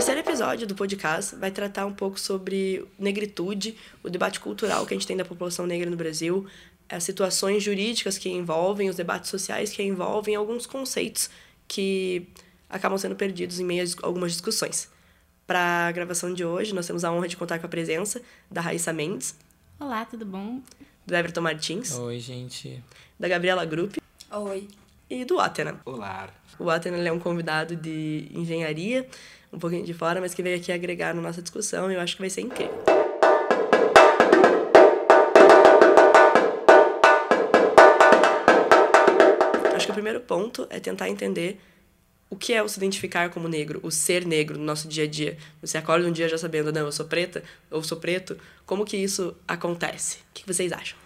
terceiro episódio do podcast vai tratar um pouco sobre negritude, o debate cultural que a gente tem da população negra no Brasil, as situações jurídicas que envolvem, os debates sociais que envolvem alguns conceitos que acabam sendo perdidos em meio a algumas discussões. Para a gravação de hoje, nós temos a honra de contar com a presença da Raíssa Mendes. Olá, tudo bom? Do Everton Martins. Oi, gente. Da Gabriela Grupp. Oi. E do Atena. Olá. O Atena é um convidado de engenharia, um pouquinho de fora, mas que veio aqui agregar na nossa discussão e eu acho que vai ser incrível. Acho que o primeiro ponto é tentar entender o que é o se identificar como negro, o ser negro no nosso dia a dia. Você acorda um dia já sabendo, não, eu sou preta, ou sou preto. Como que isso acontece? O que vocês acham?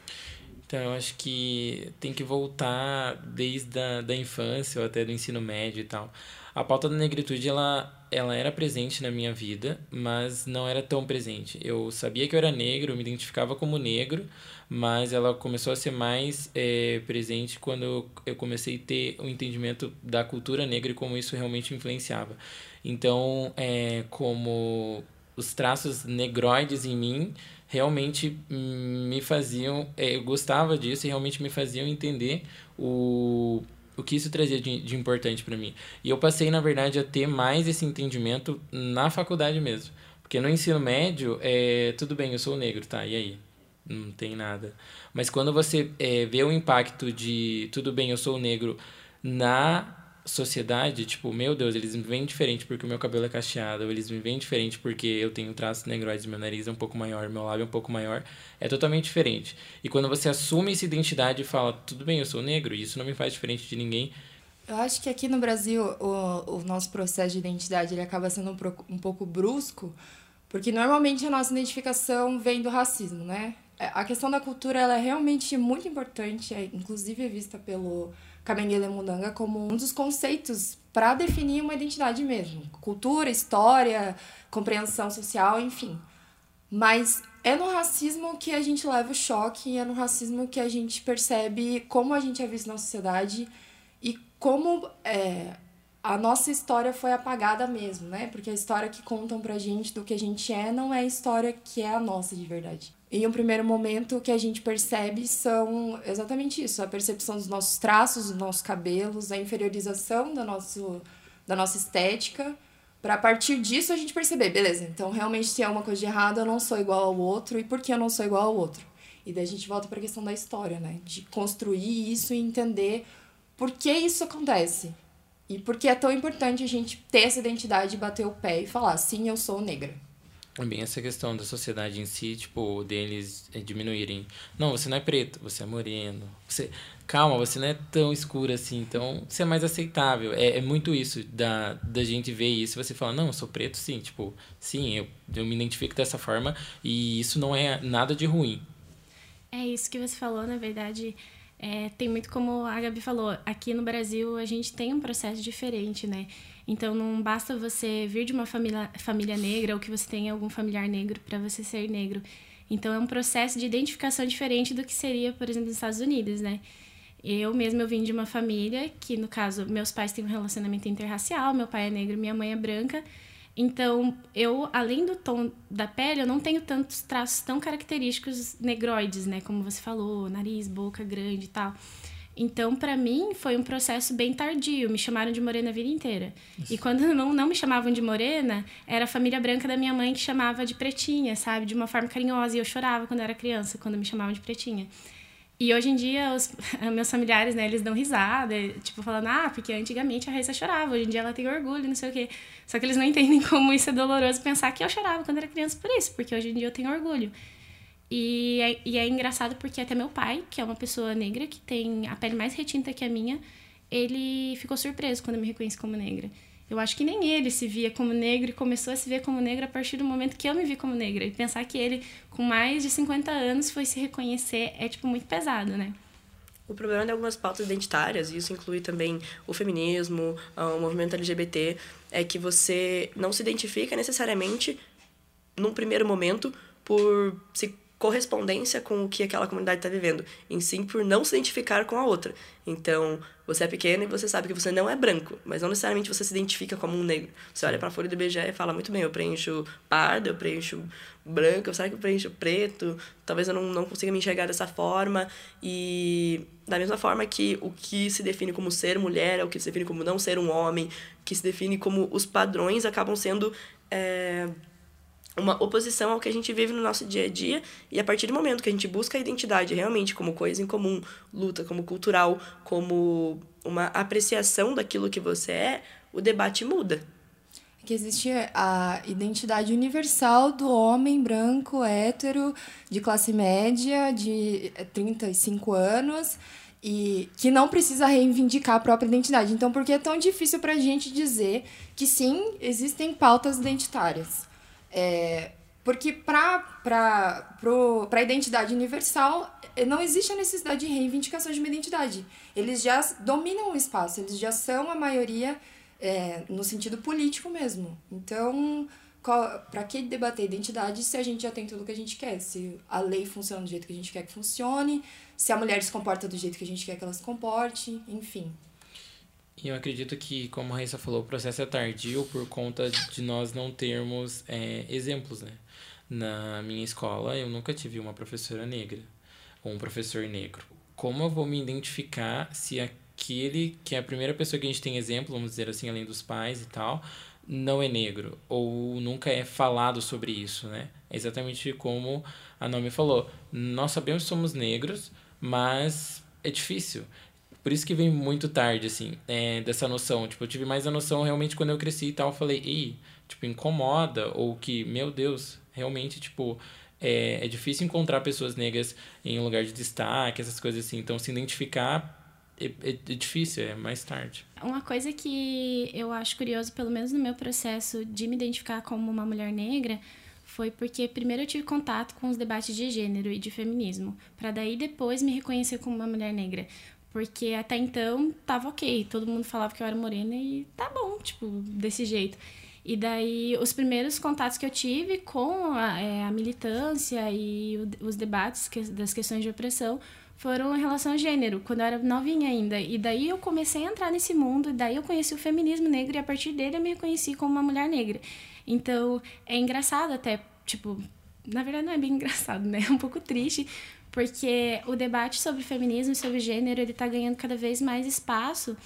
Então, eu acho que tem que voltar desde a da infância ou até do ensino médio e tal. A pauta da negritude, ela, ela era presente na minha vida, mas não era tão presente. Eu sabia que eu era negro, eu me identificava como negro, mas ela começou a ser mais é, presente quando eu comecei a ter o um entendimento da cultura negra e como isso realmente influenciava. Então, é, como os traços negroides em mim realmente me faziam, é, eu gostava disso e realmente me faziam entender o, o que isso trazia de, de importante para mim. E eu passei, na verdade, a ter mais esse entendimento na faculdade mesmo. Porque no ensino médio, é, tudo bem, eu sou negro, tá? E aí? não tem nada. Mas quando você é, vê o impacto de tudo bem, eu sou negro na sociedade, tipo, meu Deus, eles me veem diferente porque o meu cabelo é cacheado, ou eles me veem diferente porque eu tenho traços negroides, meu nariz é um pouco maior, meu lábio é um pouco maior, é totalmente diferente. E quando você assume essa identidade e fala, tudo bem, eu sou negro, isso não me faz diferente de ninguém. Eu acho que aqui no Brasil o, o nosso processo de identidade ele acaba sendo um, um pouco brusco, porque normalmente a nossa identificação vem do racismo, né? É, a questão da cultura ela é realmente muito importante, é, inclusive é vista pelo Kabengele Mundanga como um dos conceitos para definir uma identidade mesmo. Cultura, história, compreensão social, enfim. Mas é no racismo que a gente leva o choque, é no racismo que a gente percebe como a gente é visto na sociedade e como é, a nossa história foi apagada mesmo, né? Porque a história que contam pra gente do que a gente é não é a história que é a nossa de verdade. Em um primeiro momento, o que a gente percebe são exatamente isso: a percepção dos nossos traços, dos nossos cabelos, a inferiorização da, nosso, da nossa estética, para a partir disso a gente perceber, beleza, então realmente se é uma coisa de errado, eu não sou igual ao outro, e por que eu não sou igual ao outro? E daí a gente volta para a questão da história, né? De construir isso e entender por que isso acontece. E por que é tão importante a gente ter essa identidade, bater o pé e falar, sim, eu sou negra. É bem essa questão da sociedade em si, tipo, deles é, diminuírem. Não, você não é preto, você é moreno. Você, calma, você não é tão escuro assim, então você é mais aceitável. É, é muito isso, da, da gente ver isso você falar, não, eu sou preto sim, tipo, sim, eu, eu me identifico dessa forma e isso não é nada de ruim. É isso que você falou, na verdade, é, tem muito como a Gabi falou, aqui no Brasil a gente tem um processo diferente, né? Então não basta você vir de uma família, família negra ou que você tenha algum familiar negro para você ser negro. Então é um processo de identificação diferente do que seria, por exemplo, nos Estados Unidos, né? Eu mesma eu vim de uma família que, no caso, meus pais têm um relacionamento interracial, meu pai é negro, minha mãe é branca. Então, eu, além do tom da pele, eu não tenho tantos traços tão característicos negroides, né? Como você falou, nariz, boca grande e tal. Então, para mim, foi um processo bem tardio. Me chamaram de morena a vida inteira. Isso. E quando não, não me chamavam de morena, era a família branca da minha mãe que chamava de pretinha, sabe? De uma forma carinhosa. E eu chorava quando era criança, quando me chamavam de pretinha. E hoje em dia, os meus familiares, né, eles dão risada, tipo, falando, ah, porque antigamente a Raíssa chorava, hoje em dia ela tem orgulho, não sei o quê. Só que eles não entendem como isso é doloroso pensar que eu chorava quando era criança por isso, porque hoje em dia eu tenho orgulho. E é, e é engraçado porque até meu pai, que é uma pessoa negra, que tem a pele mais retinta que a minha, ele ficou surpreso quando me reconhece como negra. Eu acho que nem ele se via como negro e começou a se ver como negra a partir do momento que eu me vi como negra. E pensar que ele, com mais de 50 anos, foi se reconhecer é, tipo, muito pesado, né? O problema de algumas pautas identitárias, e isso inclui também o feminismo, o movimento LGBT, é que você não se identifica necessariamente, num primeiro momento, por se correspondência com o que aquela comunidade está vivendo, em sim por não se identificar com a outra. Então, você é pequeno e você sabe que você não é branco, mas não necessariamente você se identifica como um negro. Você olha para a folha do IBGE e fala muito bem, eu preencho pardo, eu preencho branco, será que eu preencho preto? Talvez eu não, não consiga me enxergar dessa forma. E da mesma forma que o que se define como ser mulher é o que se define como não ser um homem, que se define como os padrões acabam sendo é, uma oposição ao que a gente vive no nosso dia a dia e a partir do momento que a gente busca a identidade realmente como coisa em comum, luta como cultural, como uma apreciação daquilo que você é, o debate muda. Que existe a identidade universal do homem branco, hétero, de classe média, de 35 anos, e que não precisa reivindicar a própria identidade. Então, por que é tão difícil para a gente dizer que sim, existem pautas identitárias? É, porque para a identidade universal não existe a necessidade de reivindicação de uma identidade. Eles já dominam o espaço, eles já são a maioria é, no sentido político mesmo. Então, para que debater identidade se a gente já tem tudo que a gente quer? Se a lei funciona do jeito que a gente quer que funcione, se a mulher se comporta do jeito que a gente quer que ela se comporte, enfim. E eu acredito que, como a Raíssa falou, o processo é tardio por conta de nós não termos é, exemplos, né? Na minha escola, eu nunca tive uma professora negra ou um professor negro. Como eu vou me identificar se aquele que é a primeira pessoa que a gente tem exemplo, vamos dizer assim, além dos pais e tal, não é negro ou nunca é falado sobre isso, né? É exatamente como a Nomi falou. Nós sabemos que somos negros, mas é difícil. Por isso que vem muito tarde, assim, é, dessa noção. Tipo, eu tive mais a noção realmente quando eu cresci e tal. Eu falei, ei, tipo, incomoda. Ou que, meu Deus, realmente, tipo, é, é difícil encontrar pessoas negras em um lugar de destaque, essas coisas assim. Então, se identificar é, é, é, difícil, é mais tarde. Uma coisa que eu acho curioso, pelo menos no meu processo de me identificar como uma mulher negra, foi porque primeiro eu tive contato com os debates de gênero e de feminismo, para daí depois me reconhecer como uma mulher negra. Porque até então tava ok, todo mundo falava que eu era morena e tá bom, tipo, desse jeito. E daí, os primeiros contatos que eu tive com a, é, a militância e o, os debates que, das questões de opressão foram em relação ao gênero, quando eu era novinha ainda. E daí eu comecei a entrar nesse mundo, e daí eu conheci o feminismo negro, e a partir dele eu me reconheci como uma mulher negra. Então, é engraçado até, tipo, na verdade não é bem engraçado, né? É um pouco triste, porque o debate sobre feminismo e sobre gênero ele tá ganhando cada vez mais espaço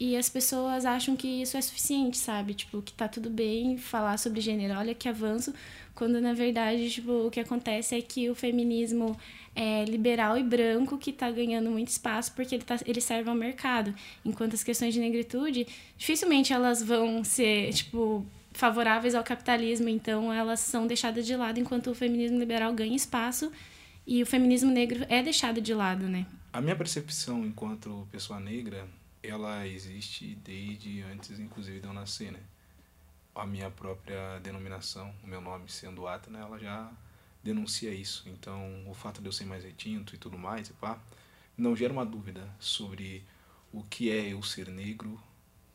e as pessoas acham que isso é suficiente, sabe? Tipo, que tá tudo bem falar sobre gênero, olha que avanço, quando na verdade, tipo, o que acontece é que o feminismo é liberal e branco que tá ganhando muito espaço porque ele, tá, ele serve ao mercado, enquanto as questões de negritude dificilmente elas vão ser, tipo, favoráveis ao capitalismo, então elas são deixadas de lado enquanto o feminismo liberal ganha espaço e o feminismo negro é deixado de lado, né? A minha percepção enquanto pessoa negra, ela existe desde antes, inclusive, de eu nascer, né? A minha própria denominação, o meu nome sendo Atena, ela já denuncia isso. Então, o fato de eu ser mais retinto e tudo mais, e pá, não gera uma dúvida sobre o que é eu ser negro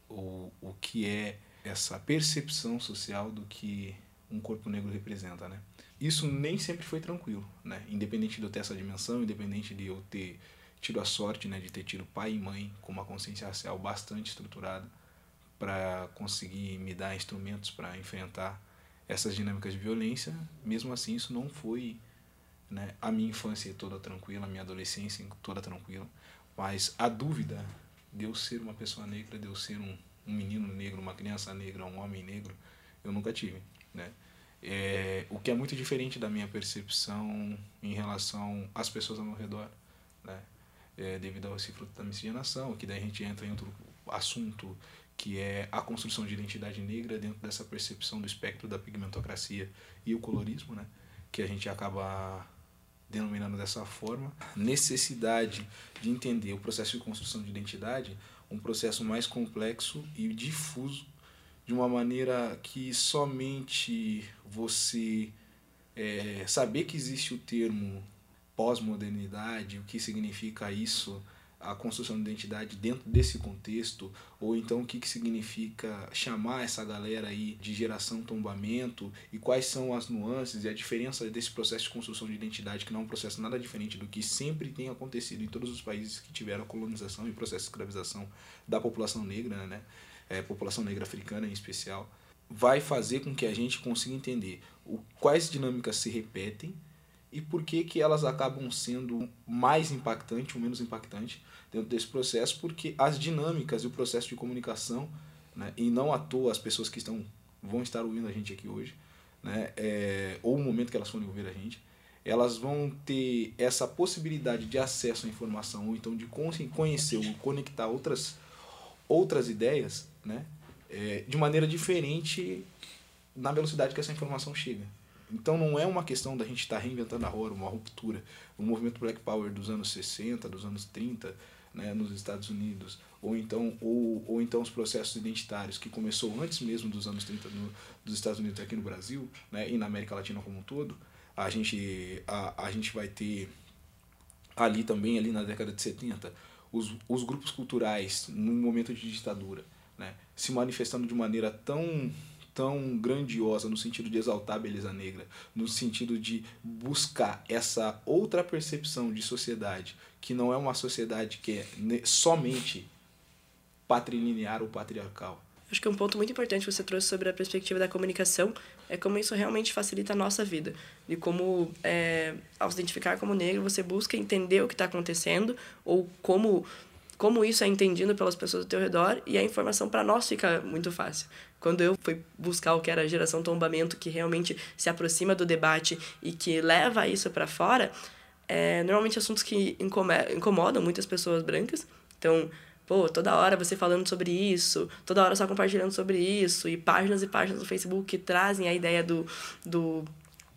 ou o que é essa percepção social do que um corpo negro representa, né? Isso nem sempre foi tranquilo, né? Independente de eu ter essa dimensão, independente de eu ter tido a sorte, né, de ter tido pai e mãe com uma consciência racial bastante estruturada para conseguir me dar instrumentos para enfrentar essas dinâmicas de violência, mesmo assim isso não foi, né, a minha infância toda tranquila, a minha adolescência toda tranquila, mas a dúvida de eu ser uma pessoa negra, de eu ser um, um menino negro, uma criança negra, um homem negro, eu nunca tive, né? É, o que é muito diferente da minha percepção em relação às pessoas ao meu redor, né? É, devido ao fruto da miscigenação, que daí a gente entra em outro assunto que é a construção de identidade negra dentro dessa percepção do espectro da pigmentocracia e o colorismo, né? Que a gente acaba denominando dessa forma. Necessidade de entender o processo de construção de identidade, um processo mais complexo e difuso de uma maneira que somente você é, saber que existe o termo pós-modernidade, o que significa isso, a construção de identidade dentro desse contexto, ou então o que, que significa chamar essa galera aí de geração tombamento e quais são as nuances e a diferença desse processo de construção de identidade, que não é um processo nada diferente do que sempre tem acontecido em todos os países que tiveram colonização e processo de escravização da população negra, né? É, população negra africana em especial, vai fazer com que a gente consiga entender o, quais dinâmicas se repetem e por que, que elas acabam sendo mais impactantes ou menos impactantes dentro desse processo, porque as dinâmicas e o processo de comunicação, né, e não à toa as pessoas que estão vão estar ouvindo a gente aqui hoje, né, é, ou o momento que elas forem ouvir a gente, elas vão ter essa possibilidade de acesso à informação, ou então de conhecer ou conectar outras, outras ideias, né, é, de maneira diferente na velocidade que essa informação chega. Então não é uma questão da gente estar tá reinventando a roda, uma ruptura. O movimento Black Power dos anos 60, dos anos 30, né, nos Estados Unidos, ou então, ou, ou então os processos identitários que começou antes mesmo dos anos 30 no, dos Estados Unidos aqui no Brasil, né, e na América Latina como um todo, a gente, a, a gente vai ter ali também, ali na década de 70, os, os grupos culturais num momento de ditadura, né, se manifestando de maneira tão tão grandiosa no sentido de exaltar a beleza negra, no sentido de buscar essa outra percepção de sociedade, que não é uma sociedade que é somente patrilinear ou patriarcal. Acho que um ponto muito importante que você trouxe sobre a perspectiva da comunicação é como isso realmente facilita a nossa vida. E como, é, ao se identificar como negro, você busca entender o que está acontecendo ou como como isso é entendido pelas pessoas ao teu redor e a informação para nós fica muito fácil. Quando eu fui buscar o que era a geração tombamento, que realmente se aproxima do debate e que leva isso para fora, é, normalmente assuntos que incomodam muitas pessoas brancas. Então, pô, toda hora você falando sobre isso, toda hora só compartilhando sobre isso, e páginas e páginas do Facebook que trazem a ideia do, do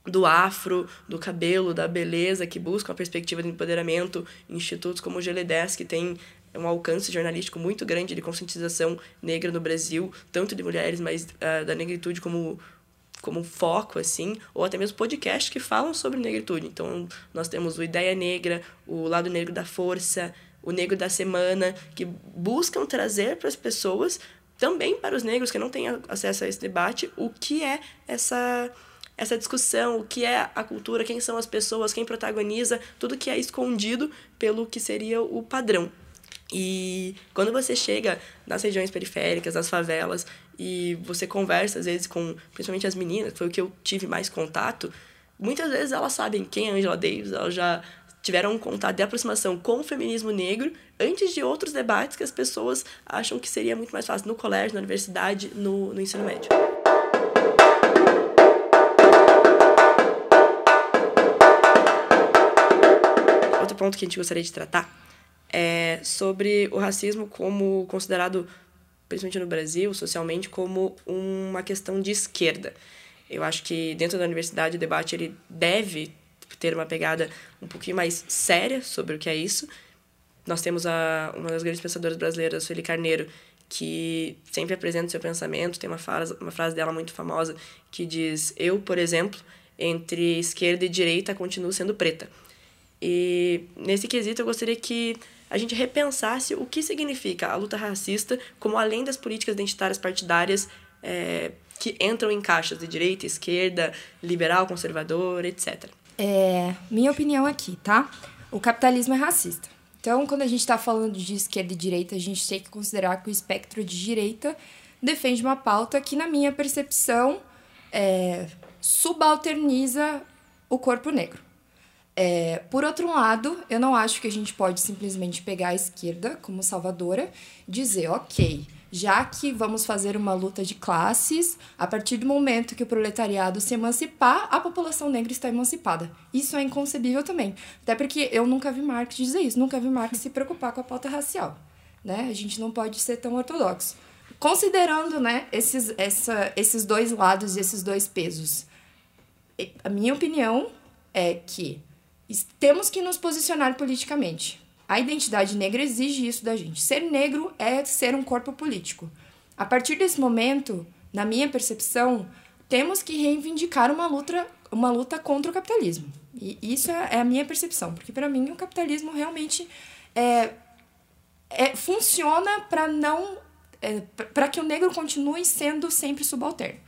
do afro, do cabelo, da beleza, que buscam a perspectiva de empoderamento, institutos como o GL10, que tem um alcance jornalístico muito grande de conscientização negra no Brasil, tanto de mulheres, mas uh, da negritude como como foco, assim, ou até mesmo podcasts que falam sobre negritude. Então, nós temos o Ideia Negra, o Lado Negro da Força, o Negro da Semana, que buscam trazer para as pessoas, também para os negros que não têm acesso a esse debate, o que é essa essa discussão, o que é a cultura, quem são as pessoas, quem protagoniza, tudo que é escondido pelo que seria o padrão. E quando você chega nas regiões periféricas, nas favelas, e você conversa às vezes com, principalmente as meninas, que foi o que eu tive mais contato, muitas vezes elas sabem quem é Angela Davis, elas já tiveram um contato de aproximação com o feminismo negro antes de outros debates que as pessoas acham que seria muito mais fácil no colégio, na universidade, no, no ensino médio. Outro ponto que a gente gostaria de tratar é, sobre o racismo como considerado, principalmente no Brasil, socialmente, como uma questão de esquerda. Eu acho que dentro da universidade o debate ele deve ter uma pegada um pouquinho mais séria sobre o que é isso. Nós temos a, uma das grandes pensadoras brasileiras, Sueli Carneiro, que sempre apresenta o seu pensamento. Tem uma frase, uma frase dela muito famosa que diz: Eu, por exemplo, entre esquerda e direita continuo sendo preta. E nesse quesito eu gostaria que a gente repensasse o que significa a luta racista, como além das políticas identitárias partidárias é, que entram em caixas de direita, esquerda, liberal, conservador, etc. É, minha opinião aqui, tá? O capitalismo é racista. Então, quando a gente está falando de esquerda e direita, a gente tem que considerar que o espectro de direita defende uma pauta que, na minha percepção, é, subalterniza o corpo negro. É, por outro lado, eu não acho que a gente pode simplesmente pegar a esquerda como salvadora dizer, ok, já que vamos fazer uma luta de classes, a partir do momento que o proletariado se emancipar, a população negra está emancipada. Isso é inconcebível também. Até porque eu nunca vi Marx dizer isso, nunca vi Marx se preocupar com a pauta racial. Né? A gente não pode ser tão ortodoxo. Considerando né, esses, essa, esses dois lados e esses dois pesos, a minha opinião é que temos que nos posicionar politicamente. A identidade negra exige isso da gente. Ser negro é ser um corpo político. A partir desse momento, na minha percepção, temos que reivindicar uma luta, uma luta contra o capitalismo. E isso é, é a minha percepção, porque para mim o capitalismo realmente é, é, funciona para não é, para que o negro continue sendo sempre subalterno.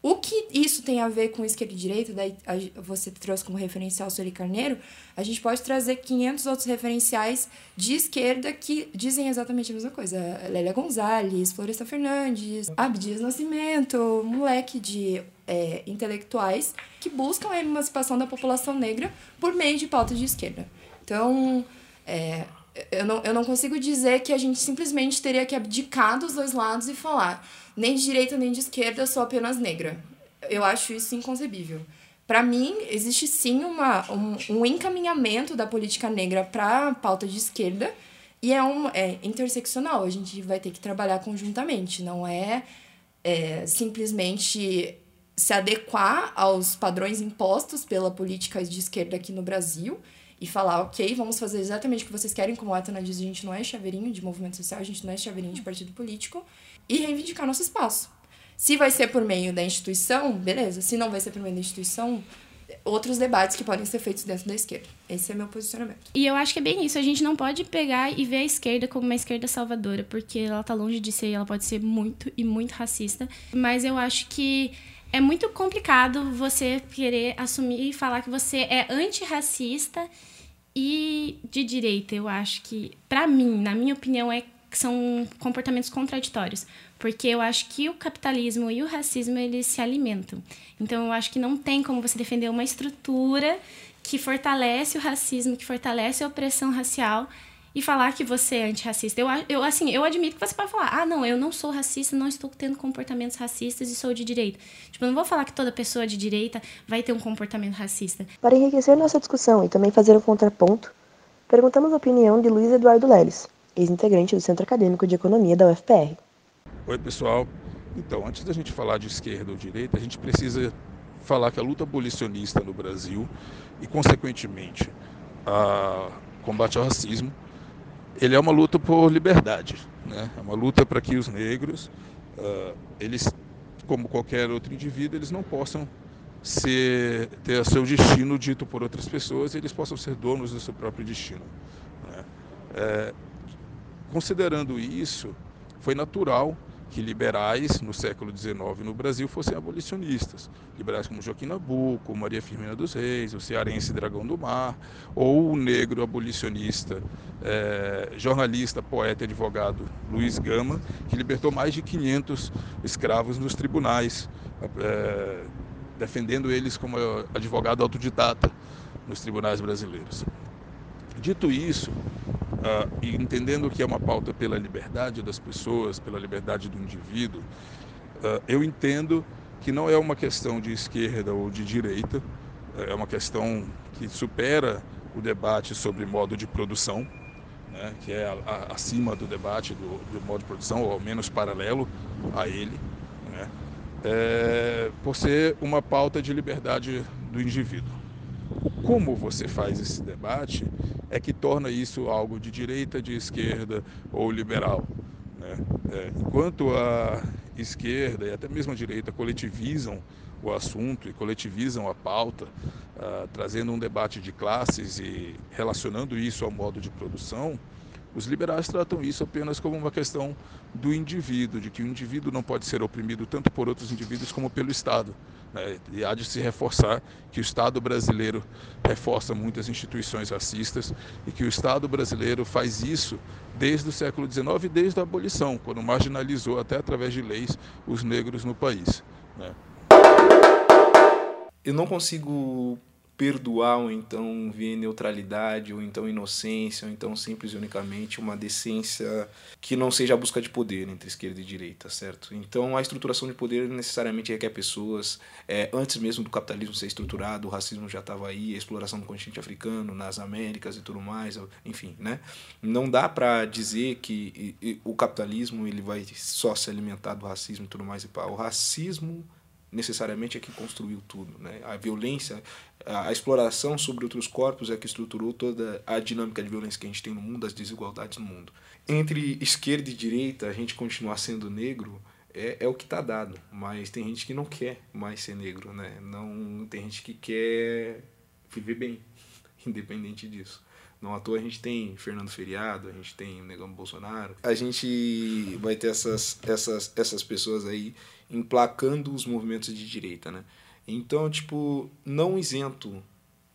O que isso tem a ver com esquerda e direita, daí você trouxe como referencial o Sueli Carneiro, a gente pode trazer 500 outros referenciais de esquerda que dizem exatamente a mesma coisa. Lélia Gonzalez, Floresta Fernandes, Abdias Nascimento, um moleque de é, intelectuais que buscam a emancipação da população negra por meio de pautas de esquerda. Então, é, eu, não, eu não consigo dizer que a gente simplesmente teria que abdicar dos dois lados e falar nem de direita nem de esquerda, sou apenas negra. Eu acho isso inconcebível. Para mim, existe sim uma, um, um encaminhamento da política negra para a pauta de esquerda e é, um, é interseccional. A gente vai ter que trabalhar conjuntamente, não é, é simplesmente se adequar aos padrões impostos pela política de esquerda aqui no Brasil e falar, ok, vamos fazer exatamente o que vocês querem, como a Atana diz, a gente não é chaveirinho de movimento social, a gente não é chaveirinho de partido político, e reivindicar nosso espaço. Se vai ser por meio da instituição, beleza. Se não vai ser por meio da instituição, outros debates que podem ser feitos dentro da esquerda. Esse é meu posicionamento. E eu acho que é bem isso. A gente não pode pegar e ver a esquerda como uma esquerda salvadora, porque ela tá longe de ser, ela pode ser muito e muito racista. Mas eu acho que é muito complicado você querer assumir e falar que você é antirracista e de direita. Eu acho que, para mim, na minha opinião, é são comportamentos contraditórios, porque eu acho que o capitalismo e o racismo eles se alimentam. Então eu acho que não tem como você defender uma estrutura que fortalece o racismo, que fortalece a opressão racial e falar que você é antirracista. Eu, eu, assim, eu admito que você pode falar, ah, não, eu não sou racista, não estou tendo comportamentos racistas e sou de direita. Tipo, eu não vou falar que toda pessoa de direita vai ter um comportamento racista. Para enriquecer nossa discussão e também fazer um contraponto, perguntamos a opinião de Luiz Eduardo Leles, ex-integrante do Centro Acadêmico de Economia da UFPR. Oi, pessoal. Então, antes da gente falar de esquerda ou direita, a gente precisa falar que a luta abolicionista no Brasil e, consequentemente, a combate ao racismo, ele é uma luta por liberdade, né? É uma luta para que os negros, uh, eles, como qualquer outro indivíduo, eles não possam ser, ter seu destino dito por outras pessoas, e eles possam ser donos do seu próprio destino. Né? É, Considerando isso, foi natural que liberais no século XIX no Brasil fossem abolicionistas. Liberais como Joaquim Nabuco, Maria Firmina dos Reis, o cearense Dragão do Mar, ou o negro abolicionista, é, jornalista, poeta e advogado Luiz Gama, que libertou mais de 500 escravos nos tribunais, é, defendendo eles como advogado autodidata nos tribunais brasileiros. Dito isso, uh, e entendendo que é uma pauta pela liberdade das pessoas, pela liberdade do indivíduo, uh, eu entendo que não é uma questão de esquerda ou de direita, é uma questão que supera o debate sobre modo de produção, né, que é a, a, acima do debate do, do, modo de produção, ou ao menos paralelo a ele, né, é, por ser uma pauta de liberdade do indivíduo. Como você faz esse debate é que torna isso algo de direita, de esquerda ou liberal. Né? É, enquanto a esquerda e até mesmo a direita coletivizam o assunto e coletivizam a pauta, uh, trazendo um debate de classes e relacionando isso ao modo de produção, os liberais tratam isso apenas como uma questão do indivíduo, de que o indivíduo não pode ser oprimido tanto por outros indivíduos como pelo Estado. Né? E há de se reforçar que o Estado brasileiro reforça muitas instituições racistas e que o Estado brasileiro faz isso desde o século XIX, desde a abolição, quando marginalizou até através de leis os negros no país. Né? Eu não consigo perdoar ou então ver neutralidade ou então inocência ou então simples e unicamente uma decência que não seja a busca de poder entre esquerda e direita, certo? Então a estruturação de poder necessariamente requer pessoas é, antes mesmo do capitalismo ser estruturado, o racismo já estava aí, a exploração do continente africano, nas Américas e tudo mais, enfim, né? Não dá para dizer que o capitalismo ele vai só se alimentar do racismo e tudo mais e pá. O racismo necessariamente é que construiu tudo. Né? A violência, a, exploração sobre outros corpos é que estruturou toda a dinâmica de violência que a gente tem no mundo, as desigualdades no mundo. Entre esquerda e direita, a gente continuar sendo negro é, é o que está dado, mas tem gente que não quer mais ser negro, né? Não tem gente que quer viver bem, independente disso. Não à toa a gente tem Fernando Feriado, a gente tem o Negão Bolsonaro. A gente vai ter essas, essas, essas pessoas aí emplacando os movimentos de direita, né? Então, tipo, não isento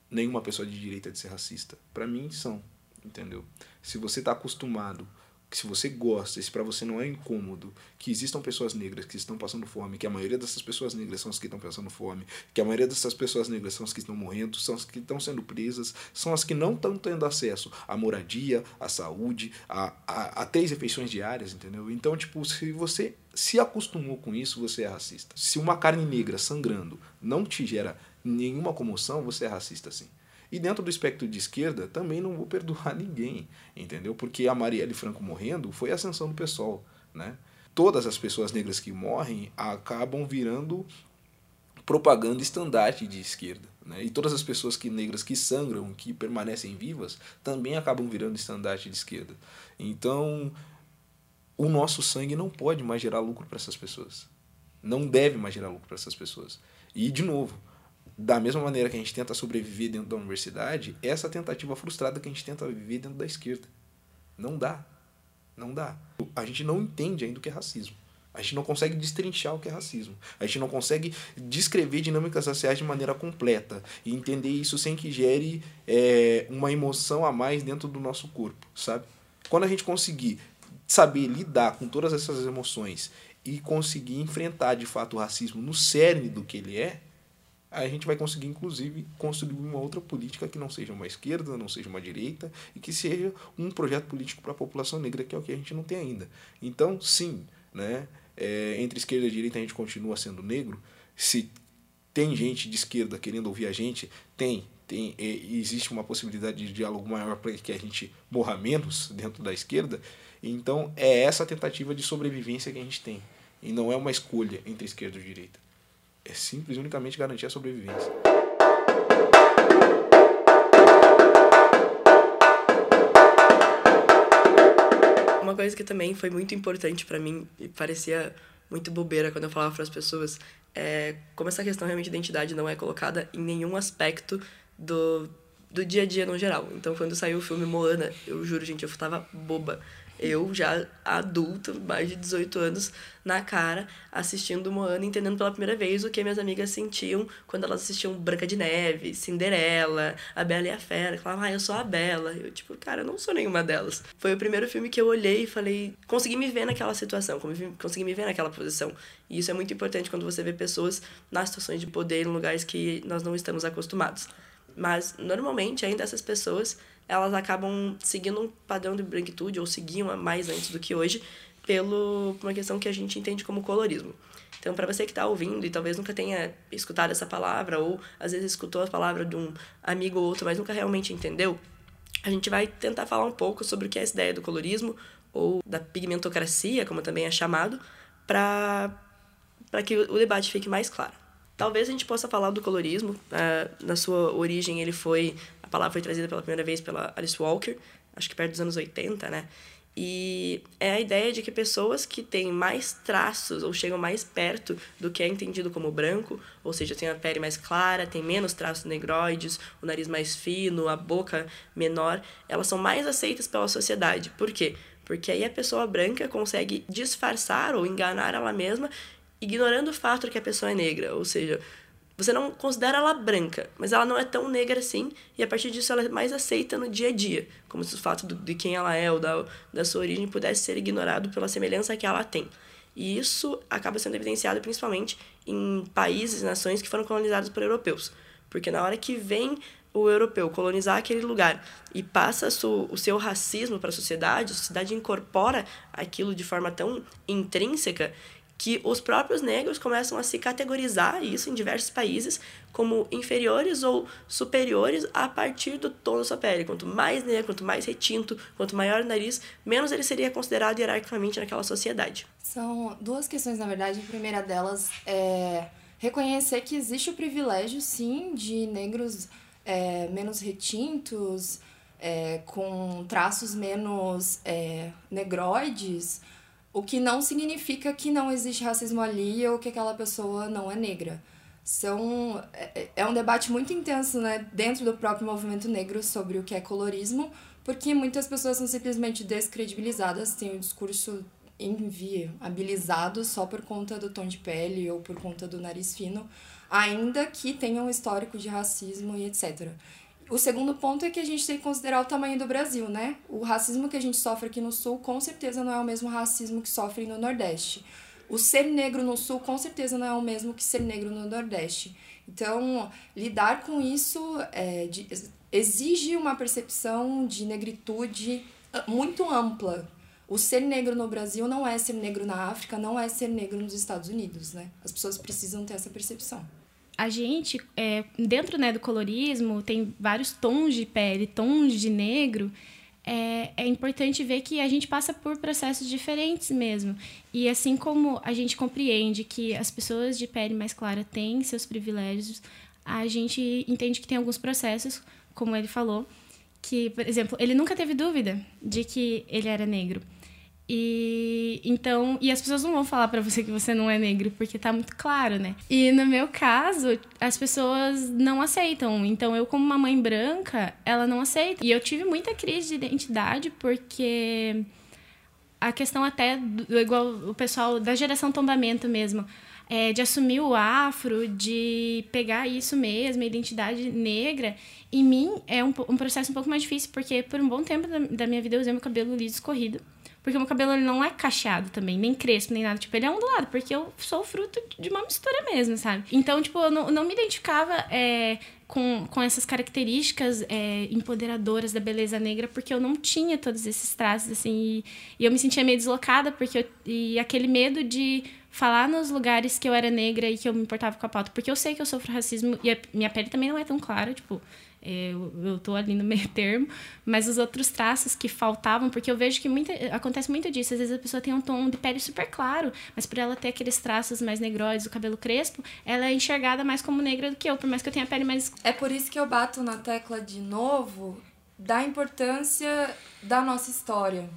nenhuma pessoa de direita de ser racista. Para mim, são, entendeu? Se você tá acostumado se você gosta, se para você não é incômodo que existam pessoas negras que estão passando fome, que a maioria dessas pessoas negras são as que estão passando fome, que a maioria dessas pessoas negras são as que estão morrendo, são as que estão sendo presas, são as que não estão tendo acesso à moradia, à saúde, a, a, a três refeições diárias, entendeu? Então, tipo, se você se acostumou com isso, você é racista. Se uma carne negra sangrando não te gera nenhuma comoção, você é racista sim. E dentro do espectro de esquerda, também não vou perdoar ninguém, entendeu? Porque a Marielle Franco morrendo foi a ascensão do pessoal, né? Todas as pessoas negras que morrem acabam virando propaganda estandarte de esquerda. Né? E todas as pessoas que negras que sangram, que permanecem vivas, também acabam virando estandarte de esquerda. Então, o nosso sangue não pode mais gerar lucro para essas pessoas. Não deve mais gerar lucro para essas pessoas. E, de novo, da mesma maneira que a gente tenta sobreviver dentro da universidade, essa tentativa frustrada que a gente tenta viver dentro da esquerda. Não dá. Não dá. A gente não entende ainda o que é racismo. A gente não consegue destrinchar o que é racismo. A gente não consegue descrever dinâmicas raciais de maneira completa e entender isso sem que gere é, uma emoção a mais dentro do nosso corpo, sabe? Quando a gente conseguir saber lidar com todas essas emoções e conseguir enfrentar de fato o racismo no cerne do que ele é, a gente vai conseguir, inclusive, construir uma outra política que não seja uma esquerda, não seja uma direita, e que seja um projeto político para a população negra, que é o que a gente não tem ainda. Então, sim, né, é, entre esquerda e direita a gente continua sendo negro. Se tem gente de esquerda querendo ouvir a gente, tem. tem é, existe uma possibilidade de diálogo maior para que a gente morra menos dentro da esquerda. Então, é essa tentativa de sobrevivência que a gente tem. E não é uma escolha entre esquerda e direita é simples e unicamente garantir a sobrevivência. Uma coisa que também foi muito importante para mim e parecia muito bobeira quando eu falava para as pessoas é como essa questão realmente de identidade não é colocada em nenhum aspecto do, do dia a dia no geral. Então, quando saiu o filme Moana, eu juro, gente, eu tava boba eu já adulta, mais de 18 anos, na cara, assistindo Moana, entendendo pela primeira vez o que minhas amigas sentiam quando elas assistiam Branca de Neve, Cinderela, A Bela e a Fera. Falavam, ah, eu sou a Bela. Eu, tipo, cara, eu não sou nenhuma delas. Foi o primeiro filme que eu olhei e falei, consegui me ver naquela situação, consegui me ver naquela posição. E isso é muito importante quando você vê pessoas nas situações de poder em lugares que nós não estamos acostumados. Mas, normalmente, ainda essas pessoas elas acabam seguindo um padrão de branquitude, ou seguiam mais antes do que hoje, pelo, por uma questão que a gente entende como colorismo. Então, para você que está ouvindo e talvez nunca tenha escutado essa palavra, ou às vezes escutou a palavra de um amigo ou outro, mas nunca realmente entendeu, a gente vai tentar falar um pouco sobre o que é essa ideia do colorismo, ou da pigmentocracia, como também é chamado, para que o debate fique mais claro. Talvez a gente possa falar do colorismo. Uh, na sua origem, ele foi palavra foi trazida pela primeira vez pela Alice Walker, acho que perto dos anos 80, né? E é a ideia de que pessoas que têm mais traços ou chegam mais perto do que é entendido como branco, ou seja, têm a pele mais clara, têm menos traços negroides, o nariz mais fino, a boca menor, elas são mais aceitas pela sociedade. Por quê? Porque aí a pessoa branca consegue disfarçar ou enganar ela mesma, ignorando o fato de que a pessoa é negra, ou seja, você não considera ela branca, mas ela não é tão negra assim, e a partir disso ela é mais aceita no dia a dia, como se o fato de quem ela é ou da, da sua origem pudesse ser ignorado pela semelhança que ela tem. E isso acaba sendo evidenciado principalmente em países nações que foram colonizados por europeus. Porque na hora que vem o europeu colonizar aquele lugar e passa o seu racismo para a sociedade, a sociedade incorpora aquilo de forma tão intrínseca que os próprios negros começam a se categorizar, isso em diversos países, como inferiores ou superiores a partir do tom da sua pele. Quanto mais negro, quanto mais retinto, quanto maior o nariz, menos ele seria considerado hierarquicamente naquela sociedade. São duas questões, na verdade. A primeira delas é reconhecer que existe o privilégio, sim, de negros é, menos retintos, é, com traços menos é, negroides, o que não significa que não existe racismo ali ou que aquela pessoa não é negra. são é, é um debate muito intenso né, dentro do próprio movimento negro sobre o que é colorismo, porque muitas pessoas são simplesmente descredibilizadas, têm o um discurso inviabilizado só por conta do tom de pele ou por conta do nariz fino, ainda que tenham um histórico de racismo e etc. O segundo ponto é que a gente tem que considerar o tamanho do Brasil, né? O racismo que a gente sofre aqui no Sul com certeza não é o mesmo racismo que sofre no Nordeste. O ser negro no Sul com certeza não é o mesmo que ser negro no Nordeste. Então, lidar com isso é, de, exige uma percepção de negritude muito ampla. O ser negro no Brasil não é ser negro na África, não é ser negro nos Estados Unidos, né? As pessoas precisam ter essa percepção. A gente, é, dentro né, do colorismo, tem vários tons de pele, tons de negro, é, é importante ver que a gente passa por processos diferentes mesmo. E assim como a gente compreende que as pessoas de pele mais clara têm seus privilégios, a gente entende que tem alguns processos, como ele falou, que, por exemplo, ele nunca teve dúvida de que ele era negro. E então, e as pessoas não vão falar para você que você não é negro, porque tá muito claro, né? E no meu caso, as pessoas não aceitam. Então, eu como uma mãe branca, ela não aceita. E eu tive muita crise de identidade porque a questão até do, igual o pessoal da geração tombamento mesmo, é, de assumir o afro, de pegar isso mesmo, a identidade negra, em mim é um, um processo um pouco mais difícil, porque por um bom tempo da, da minha vida eu usei meu cabelo liso escorrido. Porque o meu cabelo ele não é cacheado também, nem crespo, nem nada. Tipo, ele é ondulado, porque eu sou fruto de uma mistura mesmo, sabe? Então, tipo, eu não, não me identificava é, com, com essas características é, empoderadoras da beleza negra, porque eu não tinha todos esses traços, assim. E, e eu me sentia meio deslocada, porque eu, e aquele medo de falar nos lugares que eu era negra e que eu me importava com a pauta. Porque eu sei que eu sofro racismo e a minha pele também não é tão clara, tipo eu, tô ali no meio termo, mas os outros traços que faltavam, porque eu vejo que muita, acontece muito disso. Às vezes a pessoa tem um tom de pele super claro, mas por ela ter aqueles traços mais negroides, o cabelo crespo, ela é enxergada mais como negra do que eu, por mais que eu tenha a pele mais. É por isso que eu bato na tecla de novo da importância da nossa história.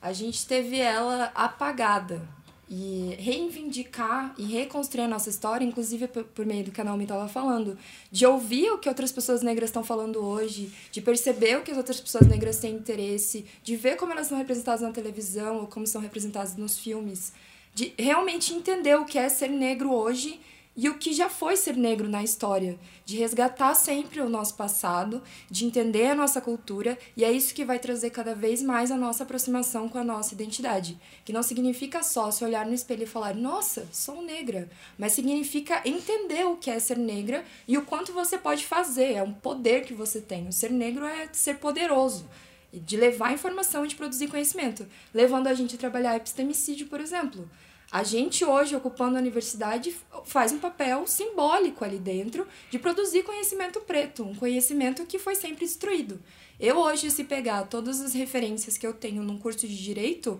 A gente teve ela apagada e reivindicar e reconstruir a nossa história, inclusive por meio do que a Naomi estava falando, de ouvir o que outras pessoas negras estão falando hoje, de perceber o que as outras pessoas negras têm interesse, de ver como elas são representadas na televisão ou como são representadas nos filmes, de realmente entender o que é ser negro hoje e o que já foi ser negro na história, de resgatar sempre o nosso passado, de entender a nossa cultura, e é isso que vai trazer cada vez mais a nossa aproximação com a nossa identidade. Que não significa só se olhar no espelho e falar, nossa, sou negra, mas significa entender o que é ser negra e o quanto você pode fazer, é um poder que você tem. O ser negro é ser poderoso de levar informação e de produzir conhecimento, levando a gente a trabalhar epistemicídio, por exemplo. A gente hoje, ocupando a universidade, faz um papel simbólico ali dentro de produzir conhecimento preto, um conhecimento que foi sempre destruído. Eu hoje, se pegar todas as referências que eu tenho num curso de direito,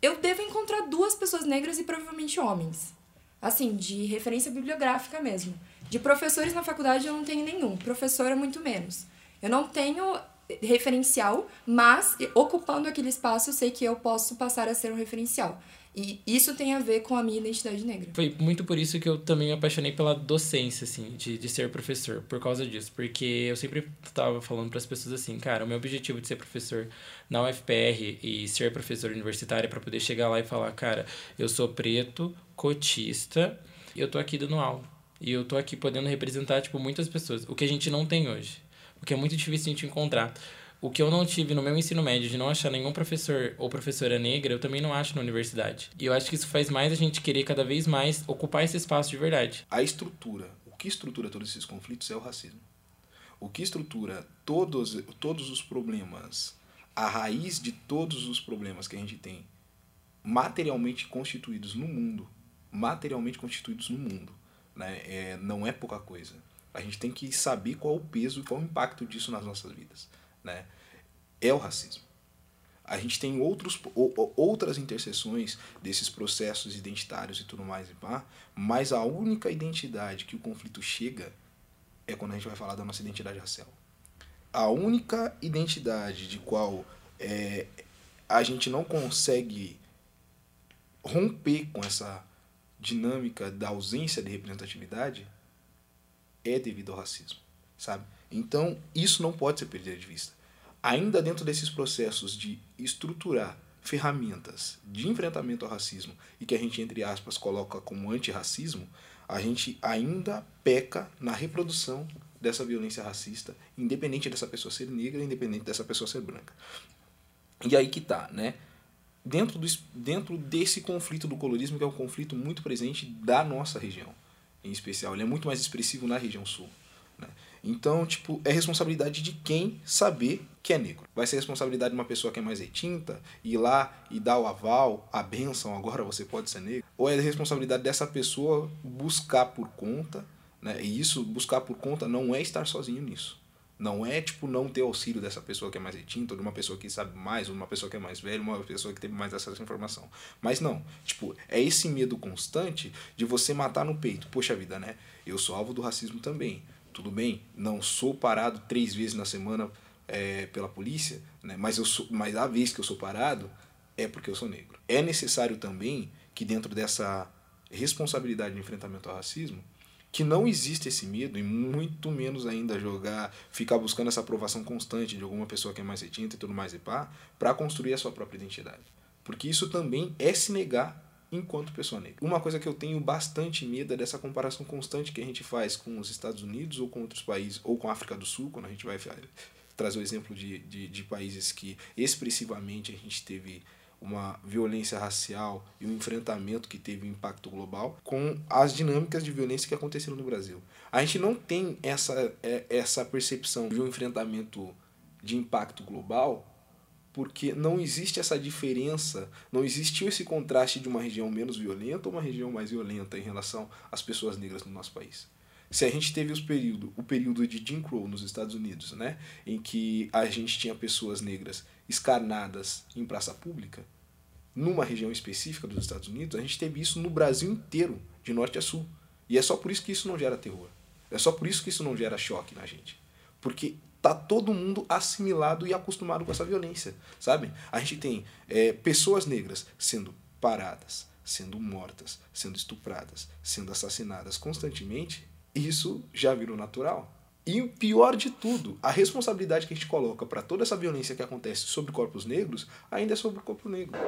eu devo encontrar duas pessoas negras e provavelmente homens. Assim, de referência bibliográfica mesmo. De professores na faculdade eu não tenho nenhum, professora muito menos. Eu não tenho referencial, mas ocupando aquele espaço eu sei que eu posso passar a ser um referencial. E isso tem a ver com a minha identidade negra. Foi muito por isso que eu também me apaixonei pela docência, assim, de, de ser professor, por causa disso. Porque eu sempre estava falando para as pessoas assim, cara, o meu objetivo de ser professor na UFPR e ser professor universitário é para poder chegar lá e falar, cara, eu sou preto, cotista, e eu tô aqui dando aula. E eu tô aqui podendo representar, tipo, muitas pessoas. O que a gente não tem hoje. O que é muito difícil a gente encontrar. O que eu não tive no meu ensino médio de não achar nenhum professor ou professora negra, eu também não acho na universidade. E eu acho que isso faz mais a gente querer cada vez mais ocupar esse espaço de verdade. A estrutura, o que estrutura todos esses conflitos é o racismo. O que estrutura todos, todos os problemas, a raiz de todos os problemas que a gente tem materialmente constituídos no mundo, materialmente constituídos no mundo, né? É, não é pouca coisa. A gente tem que saber qual o peso e qual o impacto disso nas nossas vidas né, é o racismo. A gente tem outros, outras interseções desses processos identitários e tudo mais, mas a única identidade que o conflito chega é quando a gente vai falar da nossa identidade racial. A única identidade de qual é, a gente não consegue romper com essa dinâmica da ausência de representatividade é devido ao racismo, sabe? Então, isso não pode ser perdido de vista. Ainda dentro desses processos de estruturar ferramentas de enfrentamento ao racismo e que a gente, entre aspas, coloca como antirracismo, a gente ainda peca na reprodução dessa violência racista, independente dessa pessoa ser negra, independente dessa pessoa ser branca. E aí que tá, né? Dentro, do, dentro desse conflito do colorismo, que é um conflito muito presente da nossa região, em especial, ele é muito mais expressivo na região sul. Né? Então, tipo, é responsabilidade de quem saber que é negro. Vai ser responsabilidade de uma pessoa que é mais retinta, ir lá e dar o aval, a benção, agora você pode ser negro? Ou é responsabilidade dessa pessoa buscar por conta, né? E isso, buscar por conta, não é estar sozinho nisso. Não é, tipo, não ter auxílio dessa pessoa que é mais retinta, ou de uma pessoa que sabe mais, ou de uma pessoa que é mais velha, uma pessoa que teve mais acesso à informação. Mas não, tipo, é esse medo constante de você matar no peito. Poxa vida, né? Eu sou alvo do racismo também. Tudo bem, não sou parado três vezes na semana é, pela polícia, né? mas, eu sou, mas a vez que eu sou parado é porque eu sou negro. É necessário também que dentro dessa responsabilidade de enfrentamento ao racismo, que não existe esse medo e muito menos ainda jogar, ficar buscando essa aprovação constante de alguma pessoa que é mais retinta e tudo mais e pá, para construir a sua própria identidade. Porque isso também é se negar enquanto pessoa negra. Uma coisa que eu tenho bastante medo é dessa comparação constante que a gente faz com os Estados Unidos ou com outros países, ou com a África do Sul, quando a gente vai trazer o exemplo de, de, de países que expressivamente a gente teve uma violência racial e um enfrentamento que teve um impacto global com as dinâmicas de violência que aconteceram no Brasil. A gente não tem essa, é, essa percepção de um enfrentamento de impacto global porque não existe essa diferença, não existiu esse contraste de uma região menos violenta ou uma região mais violenta em relação às pessoas negras no nosso país. Se a gente teve os período, o período de Jim Crow nos Estados Unidos, né, em que a gente tinha pessoas negras escarnadas em praça pública, numa região específica dos Estados Unidos, a gente teve isso no Brasil inteiro, de norte a sul. E é só por isso que isso não gera terror. É só por isso que isso não gera choque na gente. Porque tá todo mundo assimilado e acostumado com essa violência, sabe? A gente tem é, pessoas negras sendo paradas, sendo mortas, sendo estupradas, sendo assassinadas constantemente. Isso já virou natural. E o pior de tudo, a responsabilidade que a gente coloca para toda essa violência que acontece sobre corpos negros ainda é sobre o corpo negro.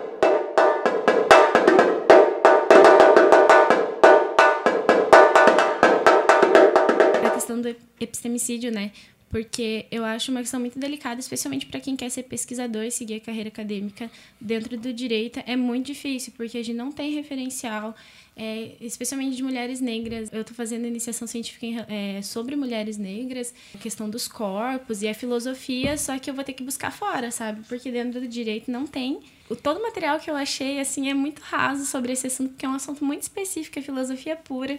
A questão do epistemicídio, né? Porque eu acho uma questão muito delicada, especialmente para quem quer ser pesquisador e seguir a carreira acadêmica dentro do direito. É muito difícil, porque a gente não tem referencial, é, especialmente de mulheres negras. Eu estou fazendo iniciação científica em, é, sobre mulheres negras, a questão dos corpos e a filosofia, só que eu vou ter que buscar fora, sabe? Porque dentro do direito não tem. O, todo o material que eu achei assim é muito raso sobre esse assunto, porque é um assunto muito específico, é filosofia pura.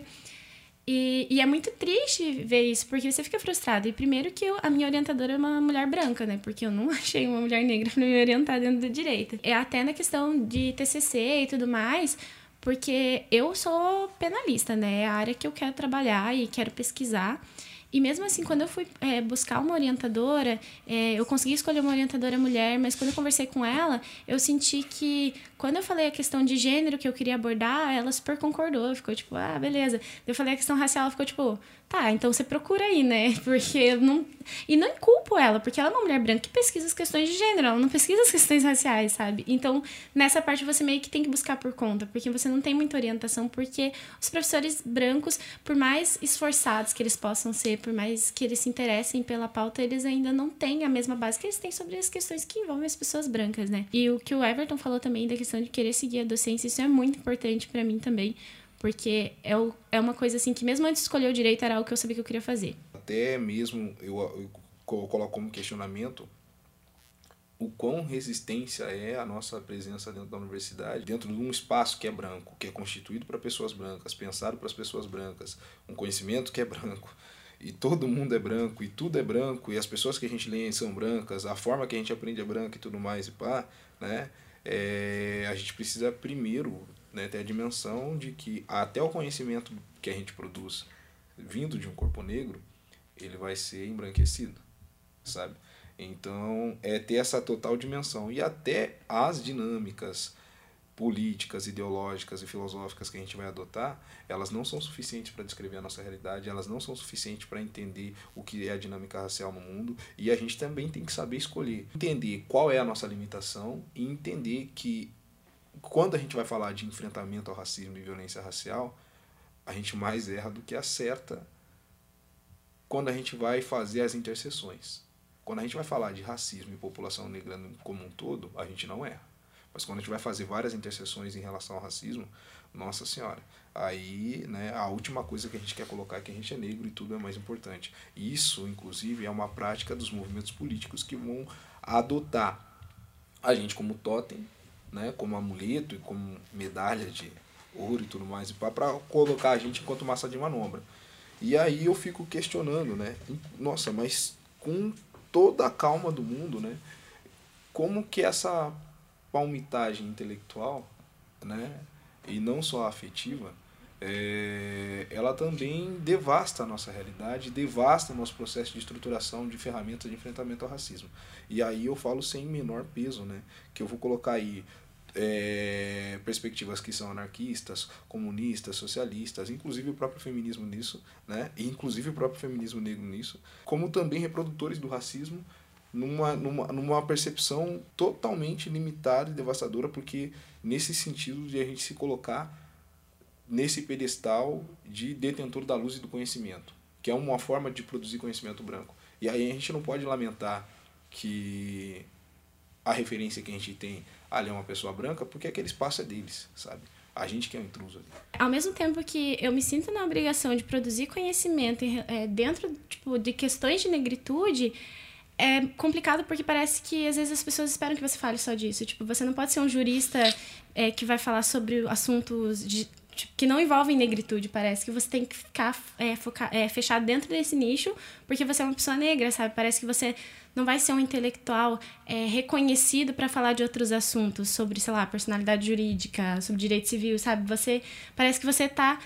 E, e, é muito triste ver isso, porque você fica frustrado. E primeiro que eu, a minha orientadora é uma mulher branca, né? Porque eu não achei uma mulher negra para me orientar dentro do direito. É até na questão de TCC e tudo mais, porque eu sou penalista, né? É a área que eu quero trabalhar e quero pesquisar. E mesmo assim, quando eu fui é, buscar uma orientadora, é, eu consegui escolher uma orientadora mulher, mas quando eu conversei com ela, eu senti que quando eu falei a questão de gênero que eu queria abordar, ela super concordou, ficou tipo, ah, beleza. Eu falei a questão racial, ficou tipo, tá, então você procura aí, né? Porque eu não. E não culpo ela, porque ela é uma mulher branca que pesquisa as questões de gênero, ela não pesquisa as questões raciais, sabe? Então, nessa parte você meio que tem que buscar por conta, porque você não tem muita orientação, porque os professores brancos, por mais esforçados que eles possam ser, por mais que eles se interessem pela pauta, eles ainda não têm a mesma base que eles têm sobre as questões que envolvem as pessoas brancas, né? E o que o Everton falou também da questão de querer seguir a docência, isso é muito importante para mim também porque é, o, é uma coisa assim que mesmo antes de escolher o direito era algo que eu sabia que eu queria fazer. Até mesmo eu, eu coloco como questionamento o quão resistência é a nossa presença dentro da universidade, dentro de um espaço que é branco, que é constituído para pessoas brancas, pensado para as pessoas brancas, um conhecimento que é branco, e todo mundo é branco, e tudo é branco, e as pessoas que a gente lê são brancas, a forma que a gente aprende é branca e tudo mais, e pá, né? É, a gente precisa primeiro né, tem a dimensão de que até o conhecimento que a gente produz vindo de um corpo negro, ele vai ser embranquecido, sabe? Então, é ter essa total dimensão. E até as dinâmicas políticas, ideológicas e filosóficas que a gente vai adotar, elas não são suficientes para descrever a nossa realidade, elas não são suficientes para entender o que é a dinâmica racial no mundo, e a gente também tem que saber escolher, entender qual é a nossa limitação e entender que quando a gente vai falar de enfrentamento ao racismo e violência racial, a gente mais erra do que acerta quando a gente vai fazer as interseções. Quando a gente vai falar de racismo e população negra como um todo, a gente não erra. Mas quando a gente vai fazer várias interseções em relação ao racismo, nossa senhora, aí né, a última coisa que a gente quer colocar é que a gente é negro e tudo é mais importante. Isso, inclusive, é uma prática dos movimentos políticos que vão adotar a gente como totem, né, como amuleto e como medalha de ouro e tudo mais, para colocar a gente enquanto massa de manobra. E aí eu fico questionando, né? Nossa, mas com toda a calma do mundo, né? Como que essa palmitagem intelectual, né, e não só afetiva, é, ela também devasta a nossa realidade, devasta o nosso processo de estruturação de ferramentas de enfrentamento ao racismo. E aí eu falo sem menor peso, né, que eu vou colocar aí é, perspectivas que são anarquistas, comunistas, socialistas, inclusive o próprio feminismo nisso, né, e inclusive o próprio feminismo negro nisso, como também reprodutores do racismo numa, numa, numa percepção totalmente limitada e devastadora, porque nesse sentido de a gente se colocar nesse pedestal de detentor da luz e do conhecimento, que é uma forma de produzir conhecimento branco. E aí a gente não pode lamentar que a referência que a gente tem ali é uma pessoa branca, porque aquele espaço é deles, sabe? A gente que é um intruso ali. Ao mesmo tempo que eu me sinto na obrigação de produzir conhecimento é, dentro tipo, de questões de negritude, é complicado porque parece que às vezes as pessoas esperam que você fale só disso. Tipo, você não pode ser um jurista é, que vai falar sobre assuntos de, tipo, que não envolvem negritude, parece que você tem que ficar é, focar, é, fechado dentro desse nicho porque você é uma pessoa negra, sabe? Parece que você não vai ser um intelectual é, reconhecido para falar de outros assuntos, sobre, sei lá, personalidade jurídica, sobre direito civil, sabe? Você parece que você está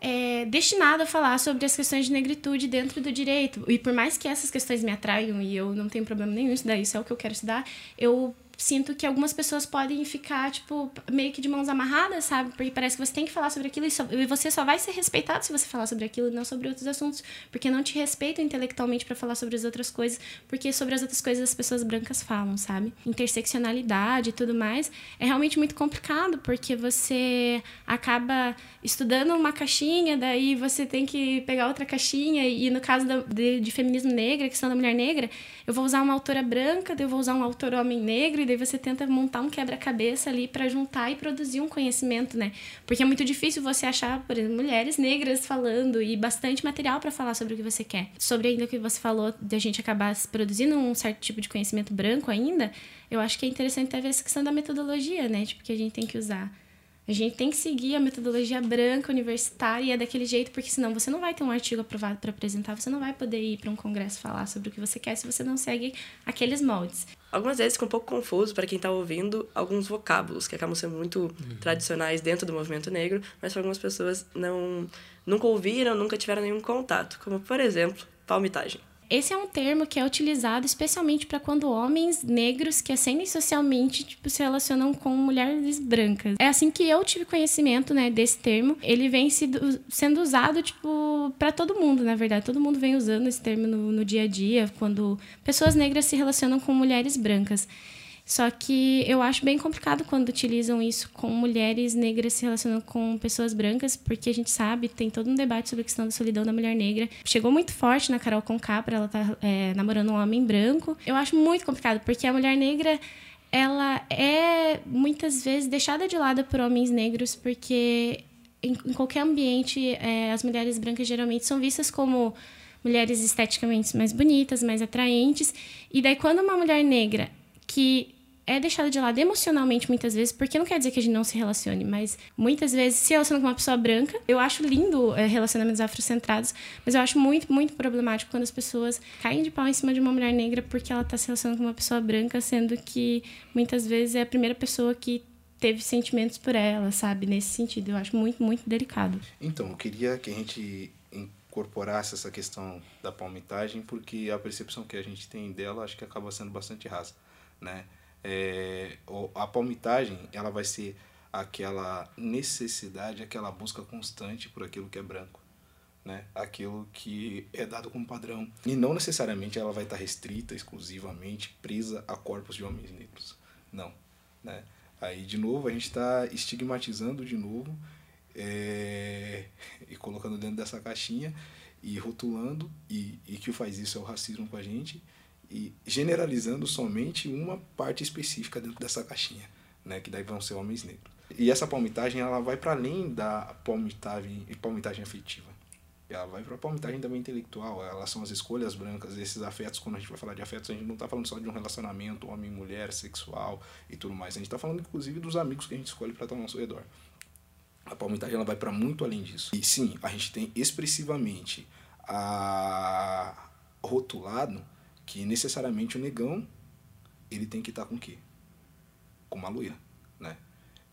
é, destinado a falar sobre as questões de negritude dentro do direito. E por mais que essas questões me atraiam e eu não tenho problema nenhum em estudar isso, é o que eu quero estudar, eu sinto que algumas pessoas podem ficar, tipo, meio que de mãos amarradas, sabe? Porque parece que você tem que falar sobre aquilo e, só, e você só vai ser respeitado se você falar sobre aquilo e não sobre outros assuntos. Porque não te respeitam intelectualmente para falar sobre as outras coisas, porque sobre as outras coisas as pessoas brancas falam, sabe? Interseccionalidade e tudo mais é realmente muito complicado, porque você acaba estudando uma caixinha, daí você tem que pegar outra caixinha, e no caso de, de feminismo negra, questão da mulher negra, eu vou usar uma autora branca, eu vou usar um autor homem negro, daí você tenta montar um quebra-cabeça ali para juntar e produzir um conhecimento, né? Porque é muito difícil você achar, por exemplo, mulheres negras falando e bastante material para falar sobre o que você quer. Sobre ainda o que você falou de a gente acabar produzindo um certo tipo de conhecimento branco ainda, eu acho que é interessante até ver essa questão da metodologia, né? Tipo, que a gente tem que usar. A gente tem que seguir a metodologia branca universitária daquele jeito, porque senão você não vai ter um artigo aprovado para apresentar, você não vai poder ir para um congresso falar sobre o que você quer se você não segue aqueles moldes. Algumas vezes fica um pouco confuso para quem está ouvindo alguns vocábulos que acabam sendo muito uhum. tradicionais dentro do movimento negro, mas para algumas pessoas não nunca ouviram, nunca tiveram nenhum contato, como por exemplo, palmitagem. Esse é um termo que é utilizado especialmente para quando homens negros que ascendem socialmente tipo, se relacionam com mulheres brancas. É assim que eu tive conhecimento né, desse termo. Ele vem sido, sendo usado tipo, para todo mundo, na verdade. Todo mundo vem usando esse termo no, no dia a dia, quando pessoas negras se relacionam com mulheres brancas. Só que eu acho bem complicado quando utilizam isso com mulheres negras se relacionando com pessoas brancas, porque a gente sabe, tem todo um debate sobre a questão da solidão da mulher negra. Chegou muito forte na Carol Conká para ela estar tá, é, namorando um homem branco. Eu acho muito complicado, porque a mulher negra ela é muitas vezes deixada de lado por homens negros, porque em, em qualquer ambiente é, as mulheres brancas geralmente são vistas como mulheres esteticamente mais bonitas, mais atraentes. E daí, quando uma mulher negra que é deixada de lado emocionalmente muitas vezes, porque não quer dizer que a gente não se relacione, mas muitas vezes se relaciona com uma pessoa branca. Eu acho lindo é, relacionamentos afrocentrados, mas eu acho muito, muito problemático quando as pessoas caem de pau em cima de uma mulher negra porque ela está se relacionando com uma pessoa branca, sendo que muitas vezes é a primeira pessoa que teve sentimentos por ela, sabe? Nesse sentido, eu acho muito, muito delicado. Então, eu queria que a gente incorporasse essa questão da palmitagem, porque a percepção que a gente tem dela acho que acaba sendo bastante rasa, né? É, a palmitagem ela vai ser aquela necessidade, aquela busca constante por aquilo que é branco. Né? Aquilo que é dado como padrão. E não necessariamente ela vai estar restrita exclusivamente, presa a corpos de homens negros. Não. Né? Aí, de novo, a gente está estigmatizando de novo é, e colocando dentro dessa caixinha e rotulando, e, e que faz isso é o racismo com a gente, e generalizando somente uma parte específica dentro dessa caixinha, né, que daí vão ser homens negros. E essa palmitagem ela vai para além da palmitagem, palmitagem afetiva. Ela vai para a palmitagem também intelectual, elas são as escolhas brancas, esses afetos, quando a gente vai falar de afetos, a gente não está falando só de um relacionamento homem-mulher, sexual e tudo mais, a gente está falando inclusive dos amigos que a gente escolhe para estar ao nosso redor. A palmitagem ela vai para muito além disso. E sim, a gente tem expressivamente a rotulado que necessariamente o negão ele tem que estar tá com o quê? Com uma loira, né?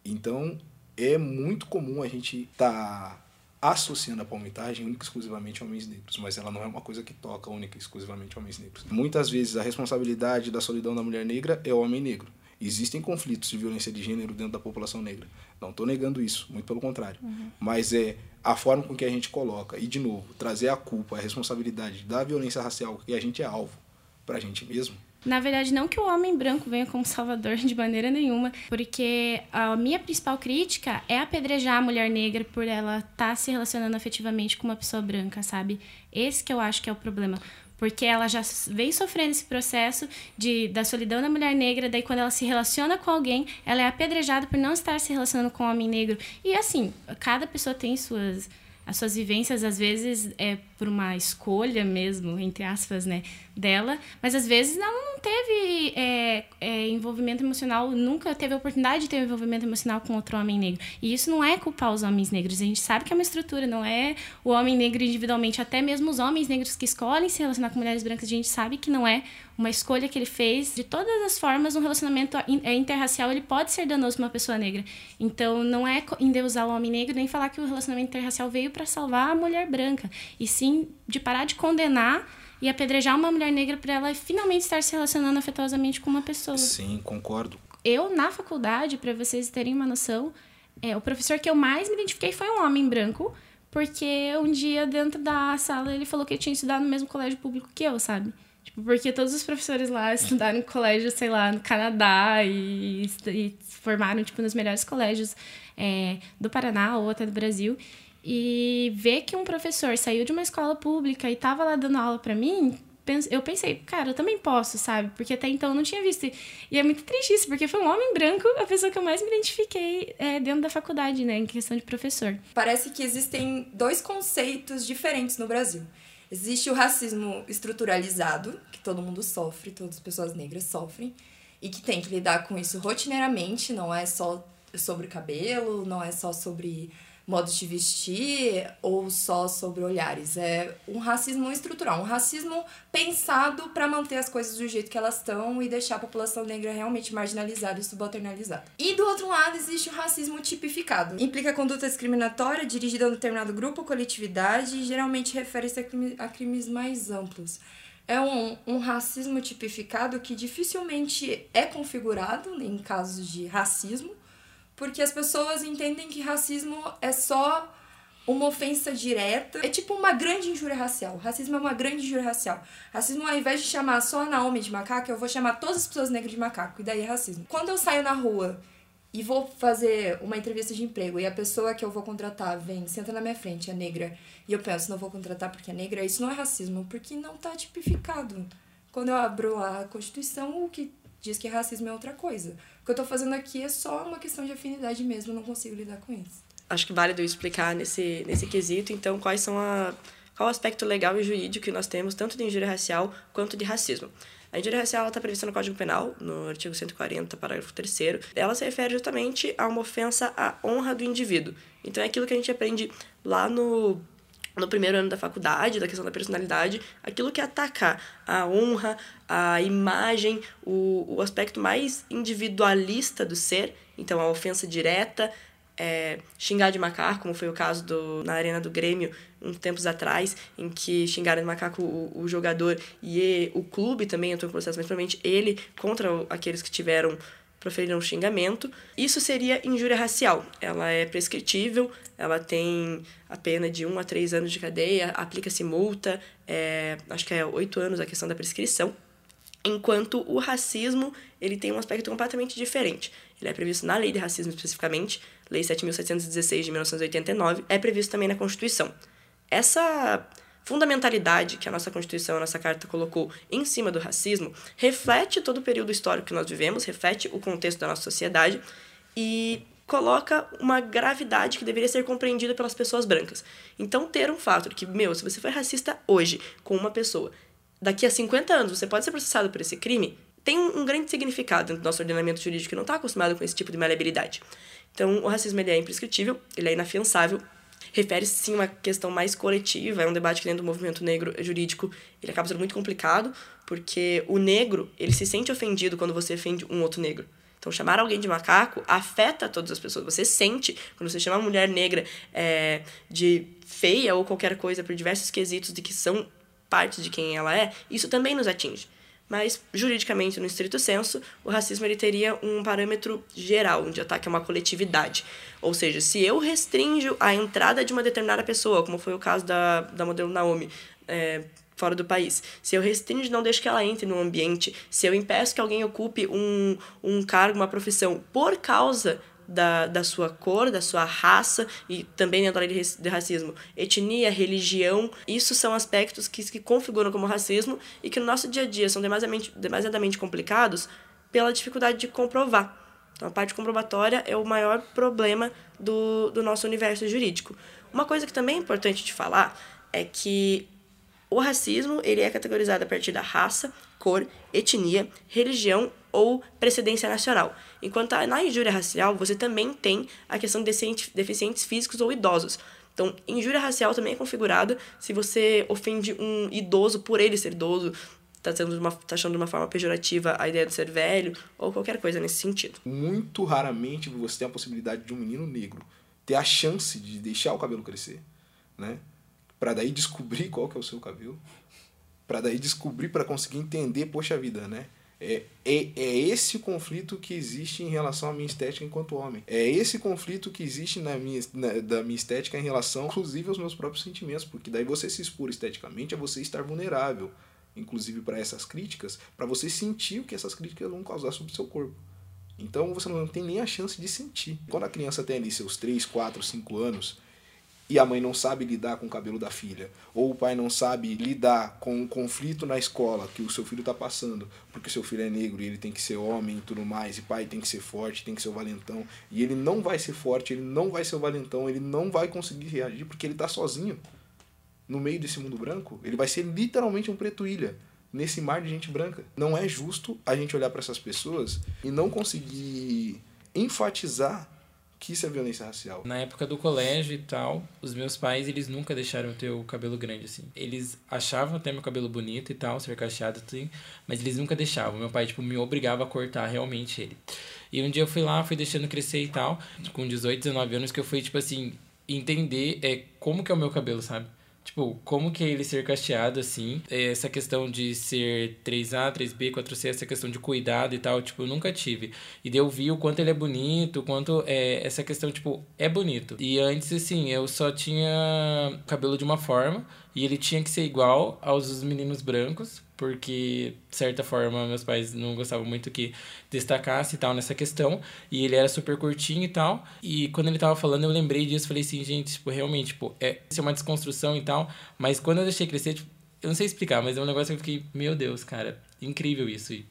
Então, é muito comum a gente estar tá associando a palmitagem única e exclusivamente a homens negros, mas ela não é uma coisa que toca única e exclusivamente a homens negros. Muitas vezes a responsabilidade da solidão da mulher negra é o homem negro. Existem conflitos de violência de gênero dentro da população negra. Não estou negando isso, muito pelo contrário. Uhum. Mas é a forma com que a gente coloca, e de novo, trazer a culpa, a responsabilidade da violência racial que a gente é alvo para a gente mesmo. Na verdade, não que o homem branco venha como salvador de maneira nenhuma, porque a minha principal crítica é apedrejar a mulher negra por ela estar tá se relacionando afetivamente com uma pessoa branca, sabe? Esse que eu acho que é o problema porque ela já vem sofrendo esse processo de, da solidão da mulher negra, daí quando ela se relaciona com alguém, ela é apedrejada por não estar se relacionando com um homem negro. E assim, cada pessoa tem suas as suas vivências às vezes é por uma escolha mesmo entre aspas né dela mas às vezes ela não teve é, é, envolvimento emocional nunca teve a oportunidade de ter um envolvimento emocional com outro homem negro e isso não é culpar os homens negros a gente sabe que é uma estrutura não é o homem negro individualmente até mesmo os homens negros que escolhem se relacionar com mulheres brancas a gente sabe que não é uma escolha que ele fez. De todas as formas, um relacionamento é, interracial ele pode ser danoso para uma pessoa negra. Então, não é endeusar o homem negro nem falar que o relacionamento interracial veio para salvar a mulher branca, e sim de parar de condenar e apedrejar uma mulher negra para ela finalmente estar se relacionando afetuosamente com uma pessoa. Sim, concordo. Eu, na faculdade, para vocês terem uma noção, é, o professor que eu mais me identifiquei foi um homem branco, porque um dia dentro da sala ele falou que ele tinha estudado no mesmo colégio público que eu, sabe? Tipo, porque todos os professores lá estudaram em colégio, sei lá, no Canadá e, e formaram, tipo, nos melhores colégios é, do Paraná ou até do Brasil. E ver que um professor saiu de uma escola pública e tava lá dando aula para mim, eu pensei, cara, eu também posso, sabe? Porque até então eu não tinha visto. E é muito triste isso, porque foi um homem branco a pessoa que eu mais me identifiquei é, dentro da faculdade, né, em questão de professor. Parece que existem dois conceitos diferentes no Brasil. Existe o racismo estruturalizado, que todo mundo sofre, todas as pessoas negras sofrem, e que tem que lidar com isso rotineiramente, não é só sobre cabelo, não é só sobre modo de vestir ou só sobre olhares. É um racismo estrutural, um racismo pensado para manter as coisas do jeito que elas estão e deixar a população negra realmente marginalizada e subalternalizada. E do outro lado existe o racismo tipificado. Implica conduta discriminatória dirigida a um determinado grupo ou coletividade e geralmente refere-se a, crime, a crimes mais amplos é um, um racismo tipificado que dificilmente é configurado em casos de racismo, porque as pessoas entendem que racismo é só uma ofensa direta. É tipo uma grande injúria racial. Racismo é uma grande injúria racial. Racismo, ao invés de chamar só a Naomi de macaco, eu vou chamar todas as pessoas negras de macaco. E daí é racismo. Quando eu saio na rua e vou fazer uma entrevista de emprego e a pessoa que eu vou contratar vem, senta na minha frente, é negra, e eu penso, não vou contratar porque é negra, isso não é racismo, porque não tá tipificado. Quando eu abro a Constituição, o que diz que racismo é outra coisa. O que eu tô fazendo aqui é só uma questão de afinidade mesmo, eu não consigo lidar com isso. Acho que válido explicar nesse, nesse quesito, então, quais são a. Qual o aspecto legal e jurídico que nós temos, tanto de injúria racial quanto de racismo. A injúria racial está prevista no Código Penal, no artigo 140, parágrafo 3 Ela se refere justamente a uma ofensa à honra do indivíduo. Então, é aquilo que a gente aprende lá no no primeiro ano da faculdade, da questão da personalidade, aquilo que ataca a honra, a imagem, o, o aspecto mais individualista do ser, então a ofensa direta, é, xingar de macaco, como foi o caso do, na Arena do Grêmio, uns tempos atrás, em que xingaram de macaco o, o jogador e o clube também entrou em processo, mas provavelmente ele contra aqueles que tiveram proferir um xingamento. Isso seria injúria racial. Ela é prescritível, ela tem a pena de 1 a 3 anos de cadeia, aplica-se multa, é, acho que é 8 anos a questão da prescrição. Enquanto o racismo, ele tem um aspecto completamente diferente. Ele é previsto na lei de racismo especificamente, Lei 7.716 de 1989, é previsto também na Constituição. Essa fundamentalidade que a nossa Constituição, a nossa Carta colocou em cima do racismo, reflete todo o período histórico que nós vivemos, reflete o contexto da nossa sociedade e coloca uma gravidade que deveria ser compreendida pelas pessoas brancas. Então, ter um fato de que, meu, se você for racista hoje com uma pessoa, daqui a 50 anos você pode ser processado por esse crime, tem um, grande significado dentro do nosso ordenamento jurídico que não está acostumado com esse tipo de maleabilidade. Então, o racismo ele é imprescritível, ele é inafiançável, refere-se sim a uma questão mais coletiva, é um debate que dentro do movimento negro jurídico ele acaba sendo muito complicado, porque o negro ele se sente ofendido quando você ofende um outro negro. Então, chamar alguém de macaco afeta todas as pessoas. Você sente, quando você chama uma mulher negra é, de feia ou qualquer coisa por diversos quesitos de que são parte de quem ela é, isso também nos atinge. Mas, juridicamente, no estrito senso, o racismo ele teria um parâmetro geral, onde ataque é uma coletividade. Ou seja, se eu restringo a entrada de uma determinada pessoa, como foi o caso da, da modelo Naomi, é, fora do país, se eu restringo não deixo que ela entre no ambiente, se eu impeço que alguém ocupe um, um cargo, uma profissão, por causa da, da sua cor, da sua raça e também dentro da lei de racismo, etnia, religião, isso são aspectos que se configuram como racismo e que no nosso dia a dia são demasiadamente, demasiadamente complicados pela dificuldade de comprovar. Então, a parte comprobatória é o maior problema do, do nosso universo jurídico. Uma coisa que também é importante de falar é que o racismo ele é categorizado a partir da raça, cor, etnia, religião ou precedência nacional. Enquanto na injúria racial, você também tem a questão de deficientes físicos ou idosos. Então, injúria racial também é configurada se você ofende um idoso por ele ser idoso, tá, sendo uma, tá achando de uma forma pejorativa a ideia de ser velho, ou qualquer coisa nesse sentido. Muito raramente você tem a possibilidade de um menino negro ter a chance de deixar o cabelo crescer, né? Para daí descobrir qual que é o seu cabelo, para daí descobrir, para conseguir entender, poxa vida, né? É, é, é esse o conflito que existe em relação à minha estética enquanto homem. É esse conflito que existe na minha, na, da minha estética em relação, inclusive, aos meus próprios sentimentos, porque daí você se expor esteticamente é você estar vulnerável, inclusive para essas críticas, para você sentir o que essas críticas vão causar sobre o seu corpo. Então você não tem nem a chance de sentir. Quando a criança tem ali seus 3, 4, 5 anos, e a mãe não sabe lidar com o cabelo da filha, ou o pai não sabe lidar com o conflito na escola que o seu filho está passando, porque seu filho é negro e ele tem que ser homem e tudo mais, e pai tem que ser forte, tem que ser o valentão, e ele não vai ser forte, ele não vai ser o valentão, ele não vai conseguir reagir porque ele está sozinho no meio desse mundo branco, ele vai ser literalmente um preto ilha nesse mar de gente branca. Não é justo a gente olhar para essas pessoas e não conseguir enfatizar que isso é violência racial. Na época do colégio e tal, os meus pais, eles nunca deixaram ter o cabelo grande, assim. Eles achavam até meu cabelo bonito e tal, ser cacheado, assim, mas eles nunca deixavam. Meu pai, tipo, me obrigava a cortar realmente ele. E um dia eu fui lá, fui deixando crescer e tal, com 18, 19 anos, que eu fui, tipo assim, entender é, como que é o meu cabelo, sabe? Tipo, como que é ele ser cacheado, assim? Essa questão de ser 3A, 3B, 4C, essa questão de cuidado e tal, tipo, eu nunca tive. E daí eu vi o quanto ele é bonito, o quanto é, essa questão, tipo, é bonito. E antes, assim, eu só tinha cabelo de uma forma e ele tinha que ser igual aos meninos brancos, porque, de certa forma, meus pais não gostavam muito que destacasse e tal nessa questão. E ele era super curtinho e tal. E quando ele tava falando, eu lembrei disso. Falei assim, gente, tipo, realmente, tipo, é, isso é uma desconstrução e tal. Mas quando eu deixei crescer, tipo, eu não sei explicar, mas é um negócio que eu fiquei, meu Deus, cara, incrível isso. E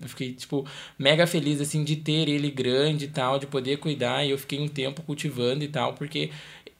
eu fiquei, tipo, mega feliz, assim, de ter ele grande e tal, de poder cuidar. E eu fiquei um tempo cultivando e tal, porque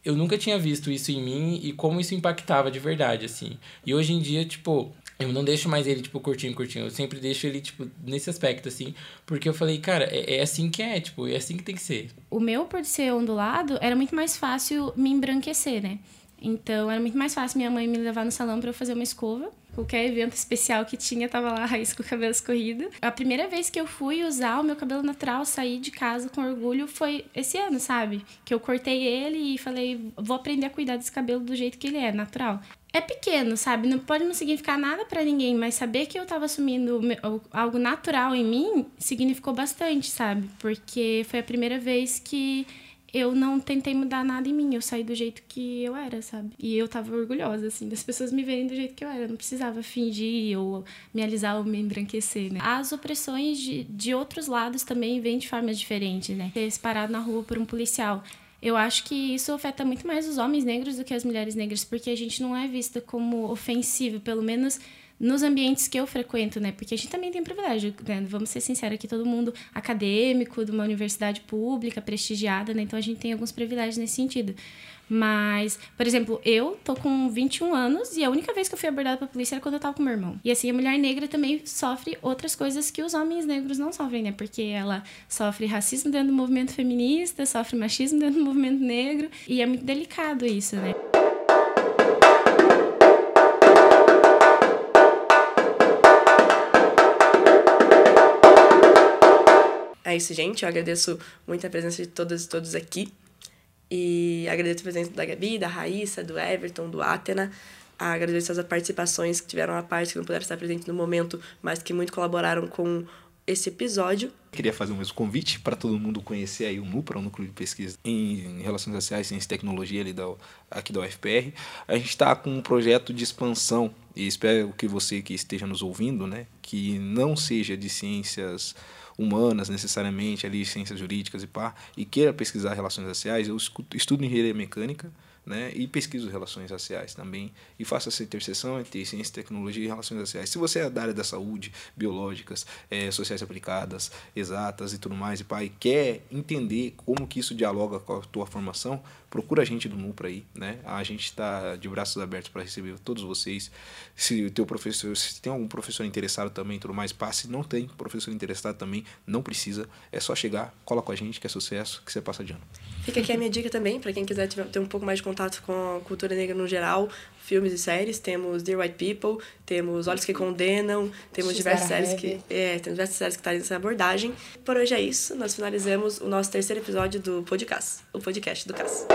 eu nunca tinha visto isso em mim e como isso impactava de verdade, assim. E hoje em dia, tipo, eu não deixo mais ele, tipo, curtinho, curtinho. Eu sempre deixo ele, tipo, nesse aspecto, assim. Porque eu falei, cara, é, é assim que é, tipo, é assim que tem que ser. O meu, por ser ondulado, era muito mais fácil me embranquecer, né? Então, era muito mais fácil minha mãe me levar no salão para eu fazer uma escova. Qualquer evento especial que tinha, tava lá a raiz com o cabelo escorrido. A primeira vez que eu fui usar o meu cabelo natural, sair de casa com orgulho, foi esse ano, sabe? Que eu cortei ele e falei, vou aprender a cuidar desse cabelo do jeito que ele é, natural é pequeno, sabe? Não pode não significar nada para ninguém, mas saber que eu tava assumindo algo natural em mim significou bastante, sabe? Porque foi a primeira vez que eu não tentei mudar nada em mim, eu saí do jeito que eu era, sabe? E eu tava orgulhosa, assim, das pessoas me verem do jeito que eu era. Eu não precisava fingir ou me alisar ou me embranquecer, né? As opressões de, de outros lados também vêm de formas diferentes, né? Ser parado na rua por um policial. Eu acho que isso afeta muito mais os homens negros do que as mulheres negras, porque a gente não é vista como ofensivo, pelo menos nos ambientes que eu frequento, né? Porque a gente também tem privilégio, né? Vamos ser sinceros aqui, todo mundo acadêmico, de uma universidade pública, prestigiada, né? Então a gente tem alguns privilégios nesse sentido. Mas, por exemplo, eu tô com 21 anos e a única vez que eu fui abordada pela polícia era quando eu tava com meu irmão. E assim, a mulher negra também sofre outras coisas que os homens negros não sofrem, né? Porque ela sofre racismo dentro do movimento feminista, sofre machismo dentro do movimento negro. E é muito delicado isso, né? É isso, gente. Eu agradeço muito a presença de todas e todos aqui. E agradeço a presença da Gabi, da Raíssa, do Everton, do Atena. Agradeço as participações que tiveram a parte que não puderam estar presentes no momento, mas que muito colaboraram com esse episódio. Queria fazer um mesmo convite para todo mundo conhecer aí o NUPRA, o Núcleo de Pesquisa em Relações Sociais, Ciência e Tecnologia ali da, aqui da UFPR. A gente está com um projeto de expansão e espero que você que esteja nos ouvindo, né, que não seja de ciências humanas necessariamente, ali ciências jurídicas e pá, e queira pesquisar relações raciais, eu estudo engenharia mecânica, né, e pesquiso relações raciais também e faço essa interseção entre ciência, tecnologia e relações raciais. Se você é da área da saúde, biológicas, é, sociais aplicadas, exatas e tudo mais, e pai quer entender como que isso dialoga com a tua formação, procura a gente do NUPRA aí, né? A gente está de braços abertos para receber todos vocês. Se o teu professor, se tem algum professor interessado também, tudo mais, passe. Não tem professor interessado também, não precisa. É só chegar, cola com a gente, que é sucesso, que você passa de ano. Fica aqui a minha dica também, para quem quiser ter um pouco mais de contato com a cultura negra no geral, filmes e séries. Temos Dear White People, temos Olhos que Condenam, temos diversas séries que. É, temos diversas séries que estão nessa abordagem. Por hoje é isso. Nós finalizamos o nosso terceiro episódio do podcast, o podcast do CAS.